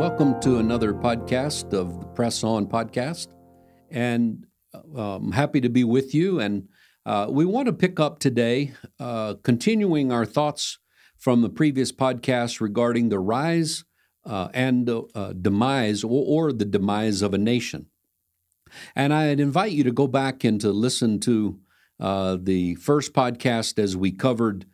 welcome to another podcast of the Press On podcast. And uh, I'm happy to be with you. And uh, we want to pick up today, uh, continuing our thoughts from the previous podcast regarding the rise uh, and uh, demise or, or, the demise of a nation. And I'd invite you to go back and to listen to uh, the first podcast as we covered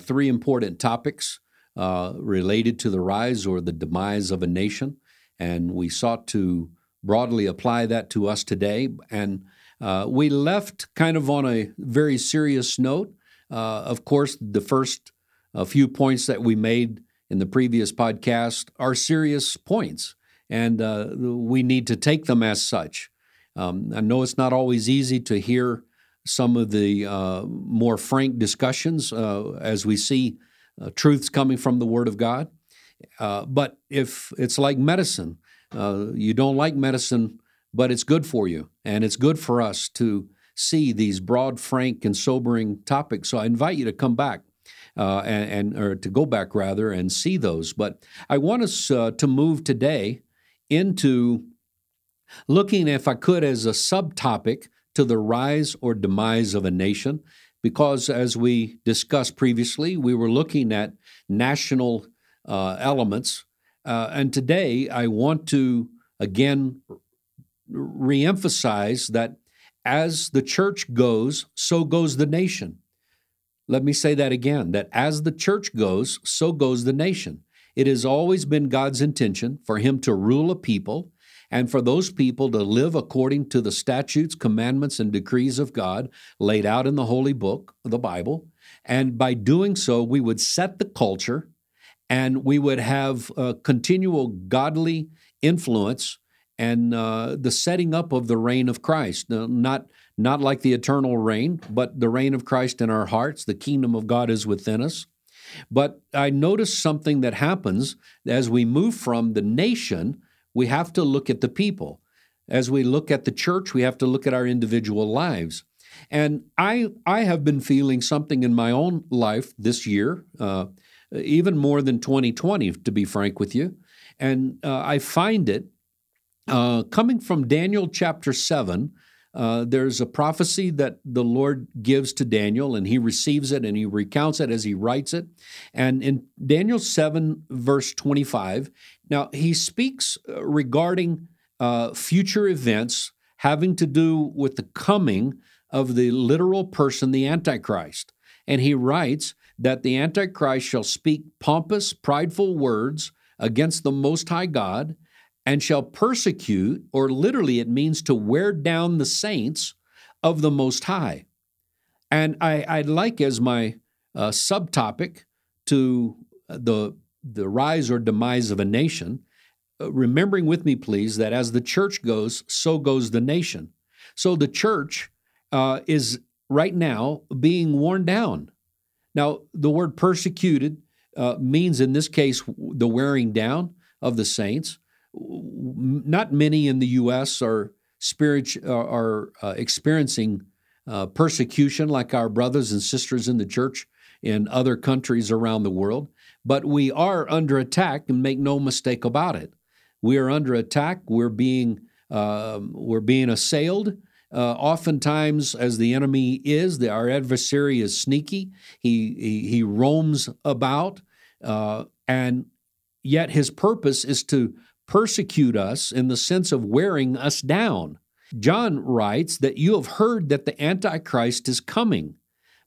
three important topics uh, related to the rise or the demise of a nation. And we sought to broadly apply that to us today. And uh, we left kind of on a very serious note. Uh, of course, the first few points that we made in the previous podcast are serious points, and uh, we need to take them as such. Um, I know it's not always easy to hear some of the uh, more frank discussions uh, as we see uh, truths coming from the Word of God. Uh, but if it's like medicine, uh, you don't like medicine, but it's good for you, and it's good for us to see these broad, frank, and sobering topics. So I invite you to come back. Uh, and, and, or to go back rather and see those. But I want us uh, to move today into looking, if I could, as a subtopic to the rise or demise of a nation because as we discussed previously, we were looking at national uh, elements. Uh, and today I want to again reemphasize that as the church goes, so goes the nation. Let me say that again that as the church goes, so goes the nation. It has always been God's intention for him to rule a people and for those people to live according to the statutes, commandments, and decrees of God laid out in the Holy Book, the Bible. And by doing so, we would set the culture and we would have a continual godly influence and uh, the setting up of the reign of Christ. not, not like the eternal reign, but the reign of Christ in our hearts. The kingdom of God is within us. But I notice something that happens as we move from the nation we have to look at the people. As we look at the church, we have to look at our individual lives. And I, I have been feeling something in my own life this year, uh, even more than 2020, to be frank with you. And uh, I find it uh, coming from Daniel chapter 7. Uh, there's a prophecy that the Lord gives to Daniel, and he receives it and he recounts it as he writes it. And in Daniel 7, verse 25, now, he speaks uh, regarding uh, future events having to do with the coming of the literal person, the Antichrist. And he writes that the Antichrist shall speak pompous, prideful words against the Most High God and shall persecute, or literally it means to wear down the saints of the Most High. And I, would like as my uh, subtopic to the the rise or demise of a nation, uh, remembering with me, please, that as the church goes, so goes the nation. So the church uh, is right now being worn down. Now, the word persecuted uh, means in this case the wearing down of the saints. Not many in the U.S. are spirit are, uh, experiencing uh, persecution like our brothers and sisters in the church in other countries around the world. But we are under attack, and make no mistake about it. We are under attack. We're being uh, we're being assailed. Uh, oftentimes, as the enemy is, the, our adversary is sneaky. He he, he roams about, uh, and yet his purpose is to persecute us in the sense of wearing us down. John writes that you have heard that the Antichrist is coming,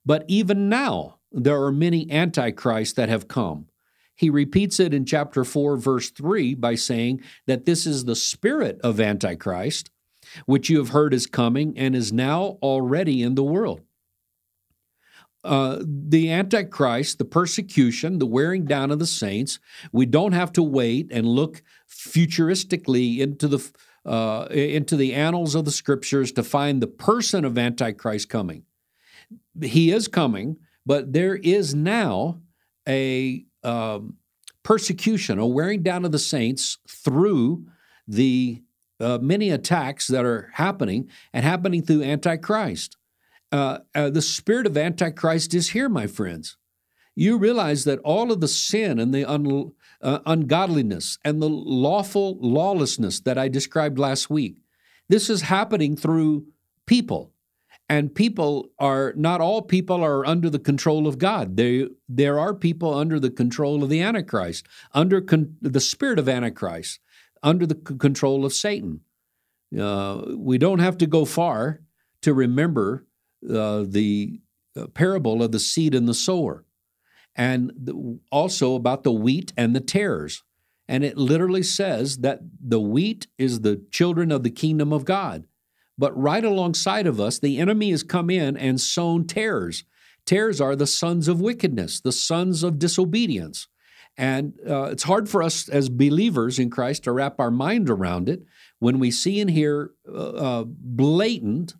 but even now there are many Antichrists that have come. He repeats it in chapter 4, verse 3 by saying that this is the spirit of Antichrist, which you have heard is coming and is now already in the world. Uh, the Antichrist, the persecution, the wearing down of the saints, we don't have to wait and look futuristically into the uh, into the annals of the scriptures to find the person of Antichrist coming. He is coming, but there is now a um, persecution or wearing down of the saints through the uh, many attacks that are happening and happening through Antichrist. Uh, uh, the spirit of Antichrist is here, my friends. You realize that all of the sin and the un- uh, ungodliness and the lawful lawlessness that I described last week. This is happening through people. And people are not all people are under the control of God. They, there are people under the control of the Antichrist, under con- the spirit of Antichrist, under the c- control of Satan. Uh, we don't have to go far to remember uh, the uh, parable of the seed and the sower, and also about the wheat and the tares. And it literally says that the wheat is the children of the kingdom of God. But right alongside of us, the enemy has come in and sown tares. Tares are the sons of wickedness, the sons of disobedience. And uh, it's hard for us as believers in Christ to wrap our mind around it when we see and hear uh, uh, blatant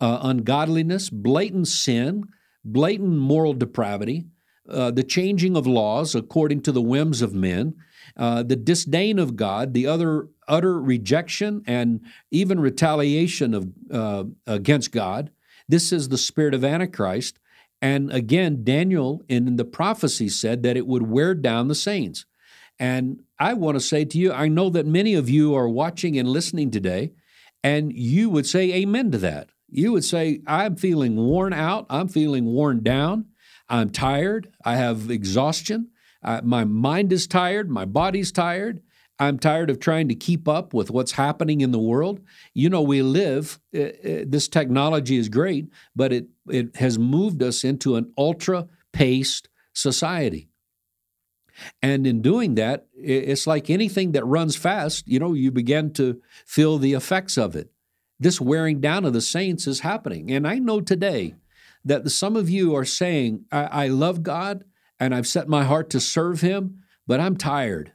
uh, ungodliness, blatant sin, blatant moral depravity, uh, the changing of laws according to the whims of men, uh, the disdain of God, the other utter rejection and even retaliation of uh, against God. This is the spirit of Antichrist. And again, Daniel in the prophecy said that it would wear down the saints. And I want to say to you, I know that many of you are watching and listening today, and you would say amen to that. You would say, I'm feeling worn out, I'm feeling worn down, I'm tired, I have exhaustion, uh, my mind is tired, my body's tired, I'm tired of trying to keep up with what's happening in the world. You know, we live, uh, uh, this technology is great, but it, it has moved us into an ultra paced society. And in doing that, it's like anything that runs fast, you know, you begin to feel the effects of it. This wearing down of the saints is happening. And I know today that some of you are saying, I, I love God and I've set my heart to serve Him, but I'm tired.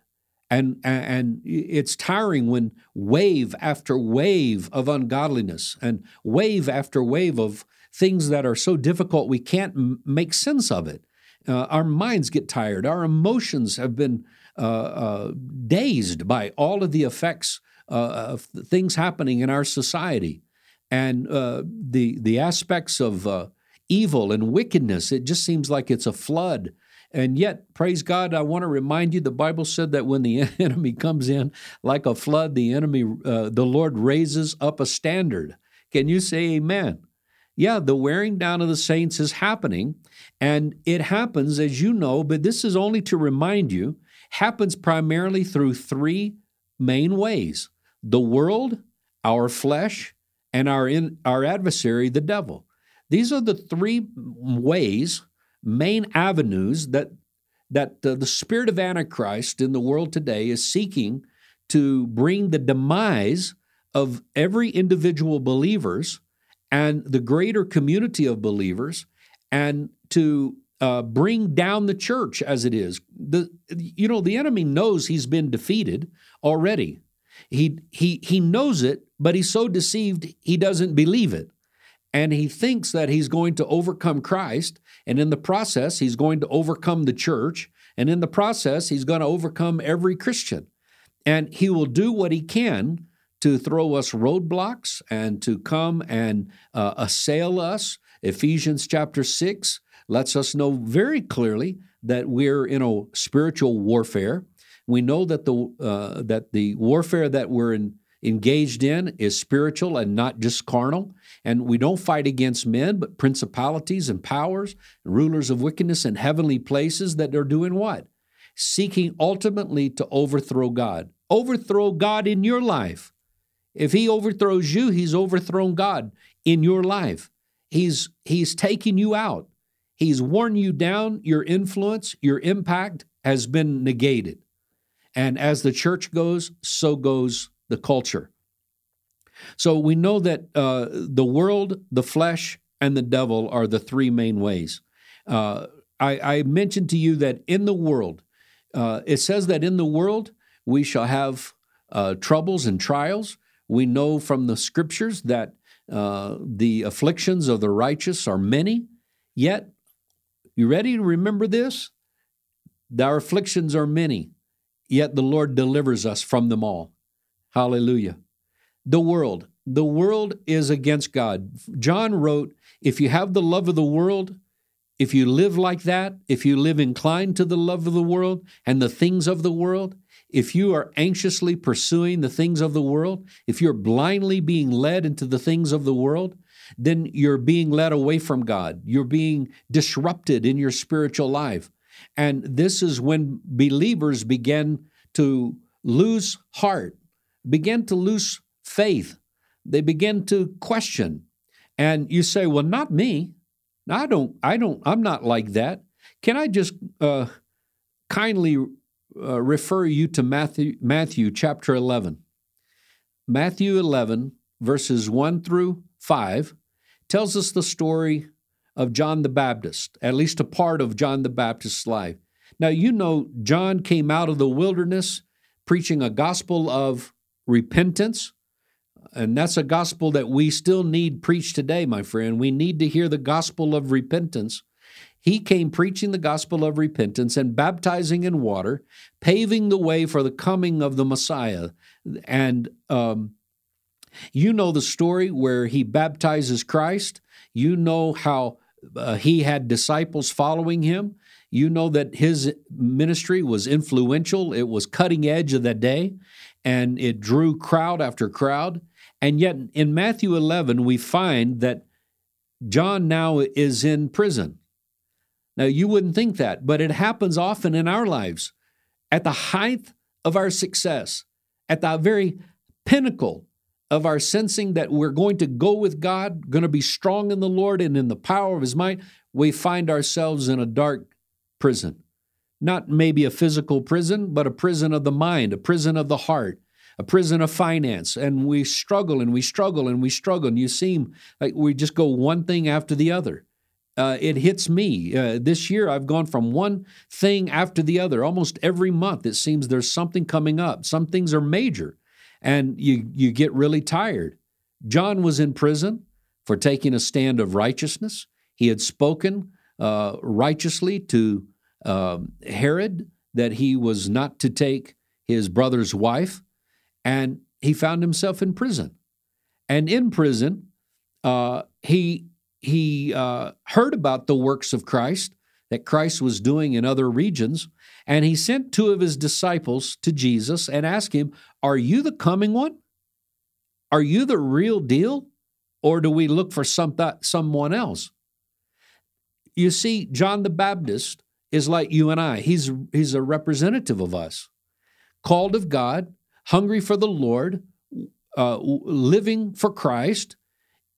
And, and it's tiring when wave after wave of ungodliness and wave after wave of things that are so difficult we can't m- make sense of it. Uh, our minds get tired. Our emotions have been uh, uh, dazed by all of the effects uh, of things happening in our society. And uh, the, the aspects of uh, evil and wickedness, it just seems like it's a flood and yet, praise God, I want to remind you the Bible said that when the enemy comes in like a flood, the enemy, uh, the Lord raises up a standard. Can you say amen? Yeah, the wearing down of the saints is happening, and it happens, as you know, but this is only to remind you, happens primarily through three main ways the world, our flesh, and our, in, our adversary, the devil. These are the three ways main avenues that that uh, the spirit of antichrist in the world today is seeking to bring the demise of every individual believers and the greater community of believers and to uh, bring down the church as it is. The you know the enemy knows he's been defeated already. He he he knows it but he's so deceived he doesn't believe it and he thinks that he's going to overcome Christ, and in the process, he's going to overcome the church, and in the process, he's going to overcome every Christian. And he will do what he can to throw us roadblocks and to come and uh, assail us. Ephesians chapter 6 lets us know very clearly that we're in a spiritual warfare. We know that the, uh, that the warfare that we're in, engaged in is spiritual and not just carnal. And we don't fight against men, but principalities and powers, and rulers of wickedness in heavenly places that are doing what? Seeking ultimately to overthrow God. Overthrow God in your life. If he overthrows you, he's overthrown God in your life. He's he's taking you out. He's worn you down. Your influence, your impact has been negated. And as the church goes, so goes the culture. So we know that uh, the world, the flesh, and the devil are the three main ways. Uh, I, I, mentioned to you that in the world, uh, it says that in the world we shall have uh, troubles and trials. We know from the scriptures that uh, the afflictions of the righteous are many. Yet, you ready to remember this? Our afflictions are many, yet the Lord delivers us from them all. Hallelujah. The world. The world is against God. John wrote, if you have the love of the world, if you live like that, if you live inclined to the love of the world and the things of the world, if you are anxiously pursuing the things of the world, if you're blindly being led into the things of the world, then you're being led away from God. You're being disrupted in your spiritual life. And this is when believers begin to lose heart, begin to lose faith. They begin to question. And you say, well, not me. I don't, I don't, I'm not like that. Can I just uh, kindly uh, refer you to Matthew, Matthew chapter 11? Matthew 11, verses 1 through 5, tells us the story of John the Baptist, at least a part of John the Baptist's life. Now, you know, John came out of the wilderness preaching a gospel of repentance. And that's a gospel that we still need preached today, my friend. We need to hear the gospel of repentance. He came preaching the gospel of repentance and baptizing in water, paving the way for the coming of the Messiah. And um, you know the story where he baptizes Christ. You know how uh, he had disciples following him. You know that his ministry was influential, it was cutting edge of that day, and it drew crowd after crowd. And yet in Matthew 11, we find that John now is in prison. Now, you wouldn't think that, but it happens often in our lives. At the height of our success, at the very pinnacle of our sensing that we're going to go with God, going to be strong in the Lord and in the power of His might, we find ourselves in a dark prison. Not maybe a physical prison, but a prison of the mind, a prison of the heart, a prison of finance. And we struggle and we struggle and we struggle. And you seem like we just go one thing after the other. Uh, it hits me. Uh, this year, I've gone from one thing after the other. Almost every month, it seems there's something coming up. Some things are major, and you, you get really tired. John was in prison for taking a stand of righteousness. He had spoken uh, righteously to um, Herod that he was not to take his brother's wife, and he found himself in prison. And in prison, uh, he he uh, heard about the works of Christ that Christ was doing in other regions, and he sent two of his disciples to Jesus and asked him, "Are you the coming one? Are you the real deal, or do we look for some th- someone else?" You see, John the Baptist is like you and I. He's, he's a representative of us, called of God, hungry for the Lord, uh, living for Christ,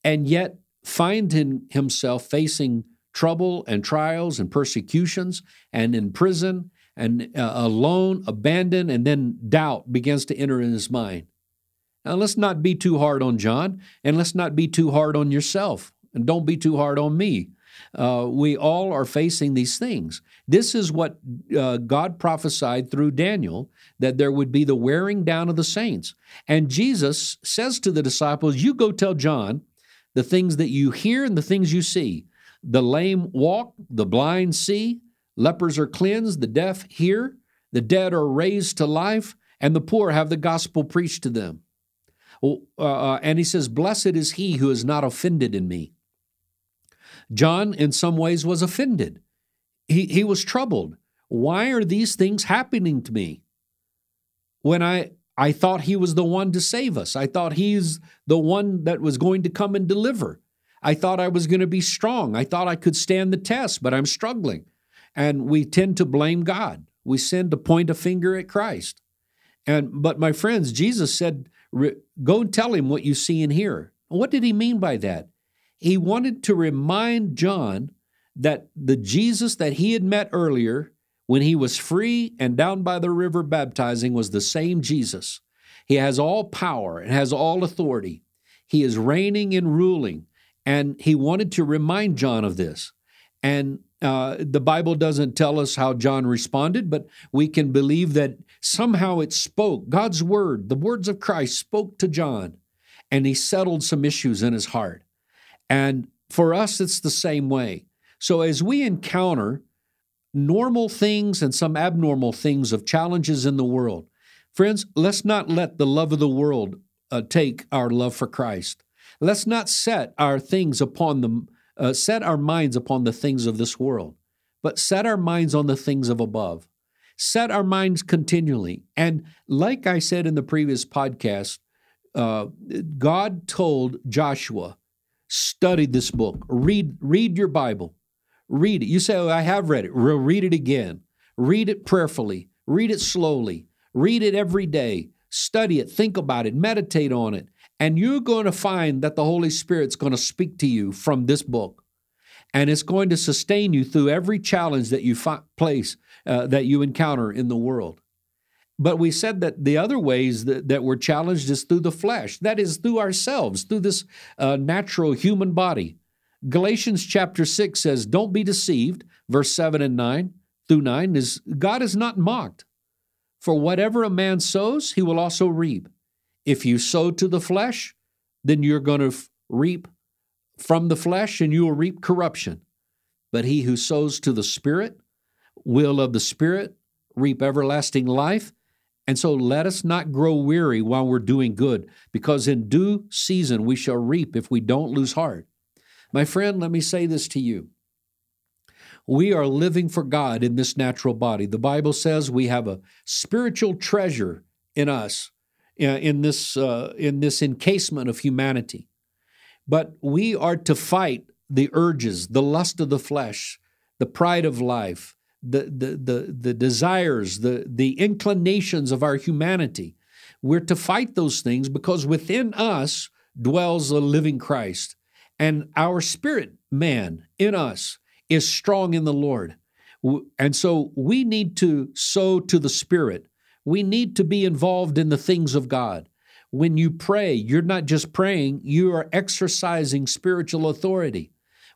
and yet finding himself facing trouble and trials and persecutions and in prison and uh, alone, abandoned, and then doubt begins to enter in his mind. Now, let's not be too hard on John, and let's not be too hard on yourself, and don't be too hard on me. Uh, we all are facing these things. This is what uh, God prophesied through Daniel that there would be the wearing down of the saints. And Jesus says to the disciples, You go tell John the things that you hear and the things you see. The lame walk, the blind see, lepers are cleansed, the deaf hear, the dead are raised to life, and the poor have the gospel preached to them. Uh, uh, and he says, Blessed is he who is not offended in me. John, in some ways, was offended. He, he was troubled. Why are these things happening to me? When I, I thought he was the one to save us, I thought he's the one that was going to come and deliver. I thought I was going to be strong. I thought I could stand the test, but I'm struggling. And we tend to blame God. We tend to point a finger at Christ. And but my friends, Jesus said, "Go and tell him what you see and hear." What did he mean by that? He wanted to remind John that the Jesus that he had met earlier when he was free and down by the river baptizing was the same Jesus. He has all power and has all authority. He is reigning and ruling. And he wanted to remind John of this. And uh, the Bible doesn't tell us how John responded, but we can believe that somehow it spoke. God's word, the words of Christ, spoke to John, and he settled some issues in his heart. And for us, it's the same way. So as we encounter normal things and some abnormal things of challenges in the world, friends, let's not let the love of the world uh, take our love for Christ. Let's not set our things upon the uh, set our minds upon the things of this world, but set our minds on the things of above. Set our minds continually. And like I said in the previous podcast, uh, God told Joshua, study this book, read, read your Bible, read it. You say, oh, I have read it. We'll read it again. Read it prayerfully, read it slowly, read it every day, study it, think about it, meditate on it. And you're going to find that the Holy Spirit's going to speak to you from this book. And it's going to sustain you through every challenge that you fi- place, uh, that you encounter in the world. But we said that the other ways that, that we're challenged is through the flesh, that is, through ourselves, through this uh, natural human body. Galatians chapter 6 says, Don't be deceived, verse 7 and 9 through 9 is God is not mocked. For whatever a man sows, he will also reap. If you sow to the flesh, then you're going to reap from the flesh and you will reap corruption. But he who sows to the Spirit, will of the Spirit, reap everlasting life. And so let us not grow weary while we're doing good, because in due season we shall reap if we don't lose heart. My friend, let me say this to you. We are living for God in this natural body. The Bible says we have a spiritual treasure in us, uh, in this, uh, in this encasement of humanity. But we are to fight the urges, the lust of the flesh, the pride of life, the, the, the, the desires, the, the inclinations of our humanity. We're to fight those things because within us dwells a living Christ. And our spirit man in us is strong in the Lord. And so we need to sow to the Spirit. We need to be involved in the things of God. When you pray, you're not just praying, you are exercising spiritual authority.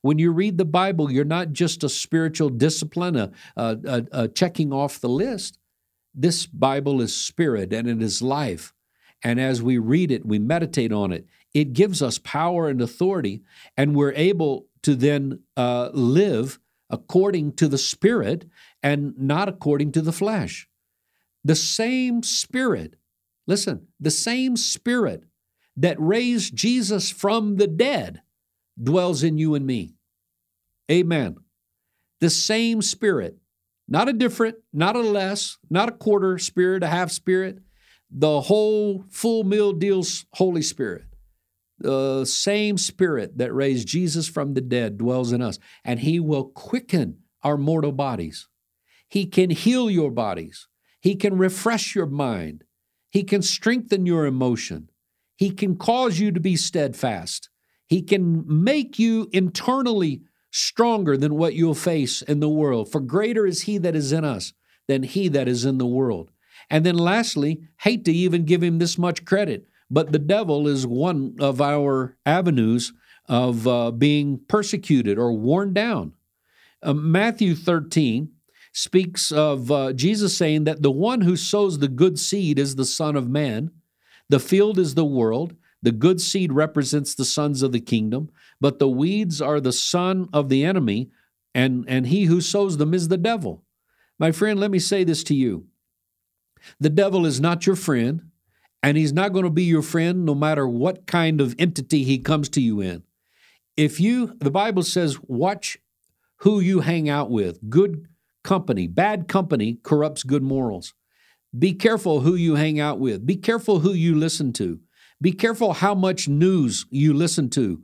When you read the Bible, you're not just a spiritual discipline, a, a, a, checking off the list. This Bible is spirit and it is life. And as we read it, we meditate on it, it gives us power and authority, and we're able to then uh, live according to the Spirit and not according to the flesh. The same Spirit, listen, the same Spirit that raised Jesus from the dead dwells in you and me. Amen. The same Spirit, not a different, not a less, not a quarter spirit, a half spirit, the whole full meal deals Holy Spirit. The same Spirit that raised Jesus from the dead dwells in us, and He will quicken our mortal bodies. He can heal your bodies. He can refresh your mind. He can strengthen your emotion. He can cause you to be steadfast. He can make you internally stronger than what you'll face in the world. For greater is He that is in us than He that is in the world. And then lastly, hate to even give Him this much credit, but the devil is one of our avenues of uh, being persecuted or worn down. Uh, Matthew 13 speaks of uh, Jesus saying that the one who sows the good seed is the Son of Man, the field is the world, the good seed represents the sons of the kingdom, but the weeds are the son of the enemy, and, and he who sows them is the devil. My friend, let me say this to you. The devil is not your friend and he's not going to be your friend no matter what kind of entity he comes to you in. If you, the Bible says, watch who you hang out with. Good company, bad company corrupts good morals. Be careful who you hang out with. Be careful who you listen to. Be careful how much news you listen to.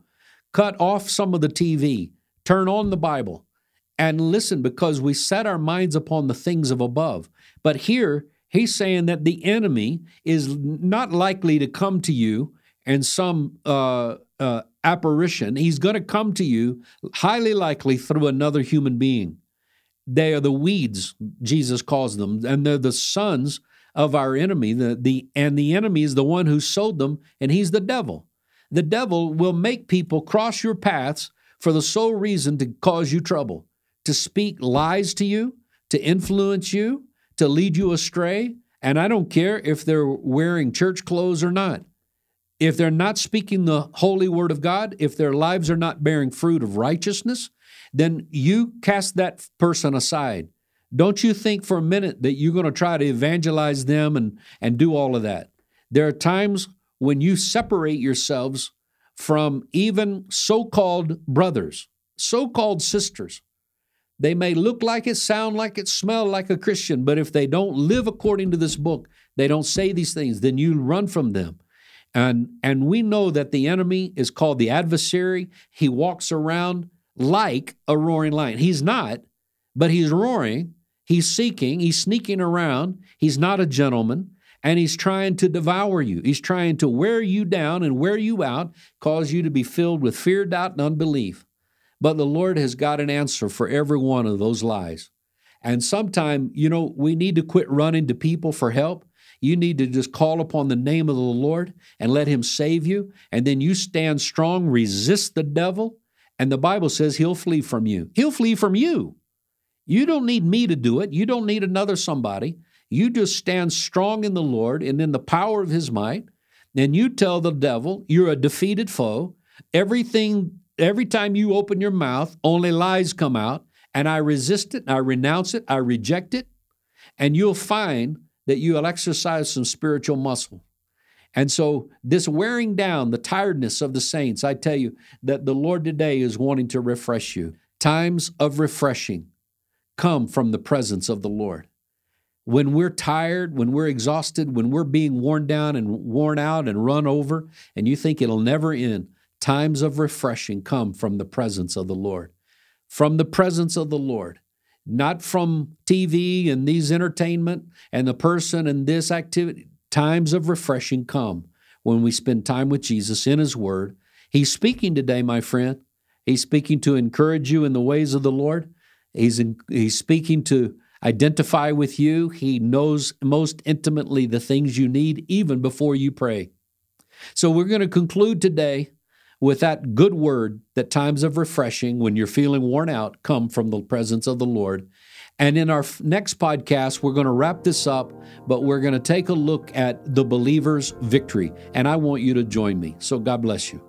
Cut off some of the TV. Turn on the Bible and listen because we set our minds upon the things of above. But here, He's saying that the enemy is not likely to come to you in some uh, uh, apparition. He's going to come to you highly likely through another human being. They are the weeds, Jesus calls them, and they're the sons of our enemy. The, the, and the enemy is the one who sowed them, and he's the devil. The devil will make people cross your paths for the sole reason to cause you trouble, to speak lies to you, to influence you, to lead you astray. And I don't care if they're wearing church clothes or not. If they're not speaking the holy word of God, if their lives are not bearing fruit of righteousness, then you cast that person aside. Don't you think for a minute that you're going to try to evangelize them and, and do all of that. There are times when you separate yourselves from even so called brothers, so called sisters. They may look like it, sound like it, smell like a Christian, but if they don't live according to this book, they don't say these things, then you run from them. And, and we know that the enemy is called the adversary. He walks around like a roaring lion. He's not, but he's roaring. He's seeking. He's sneaking around. He's not a gentleman and he's trying to devour you. He's trying to wear you down and wear you out, cause you to be filled with fear, doubt, and unbelief. But the Lord has got an answer for every one of those lies. And sometime, you know, we need to quit running to people for help. You need to just call upon the name of the Lord and let Him save you. And then you stand strong, resist the devil. And the Bible says He'll flee from you. He'll flee from you. You don't need me to do it. You don't need another somebody. You just stand strong in the Lord and in the power of his might, and you tell the devil you're a defeated foe. Everything, every time you open your mouth, only lies come out, and I resist it, I renounce it, I reject it, and you'll find that you'll exercise some spiritual muscle. And so, this wearing down, the tiredness of the saints, I tell you that the Lord today is wanting to refresh you. Times of refreshing come from the presence of the Lord when we're tired, when we're exhausted, when we're being worn down and worn out and run over, and you think it'll never end, times of refreshing come from the presence of the Lord. From the presence of the Lord, not from TV and these entertainment and the person and this activity. Times of refreshing come when we spend time with Jesus in His Word. He's speaking today, my friend. He's speaking to encourage you in the ways of the Lord. He's, he's speaking to identify with you. He knows most intimately the things you need even before you pray. So we're going to conclude today with that good word that times of refreshing, when you're feeling worn out, come from the presence of the Lord. And in our next podcast, we're going to wrap this up, but we're going to take a look at the believer's victory. And I want you to join me. So God bless you.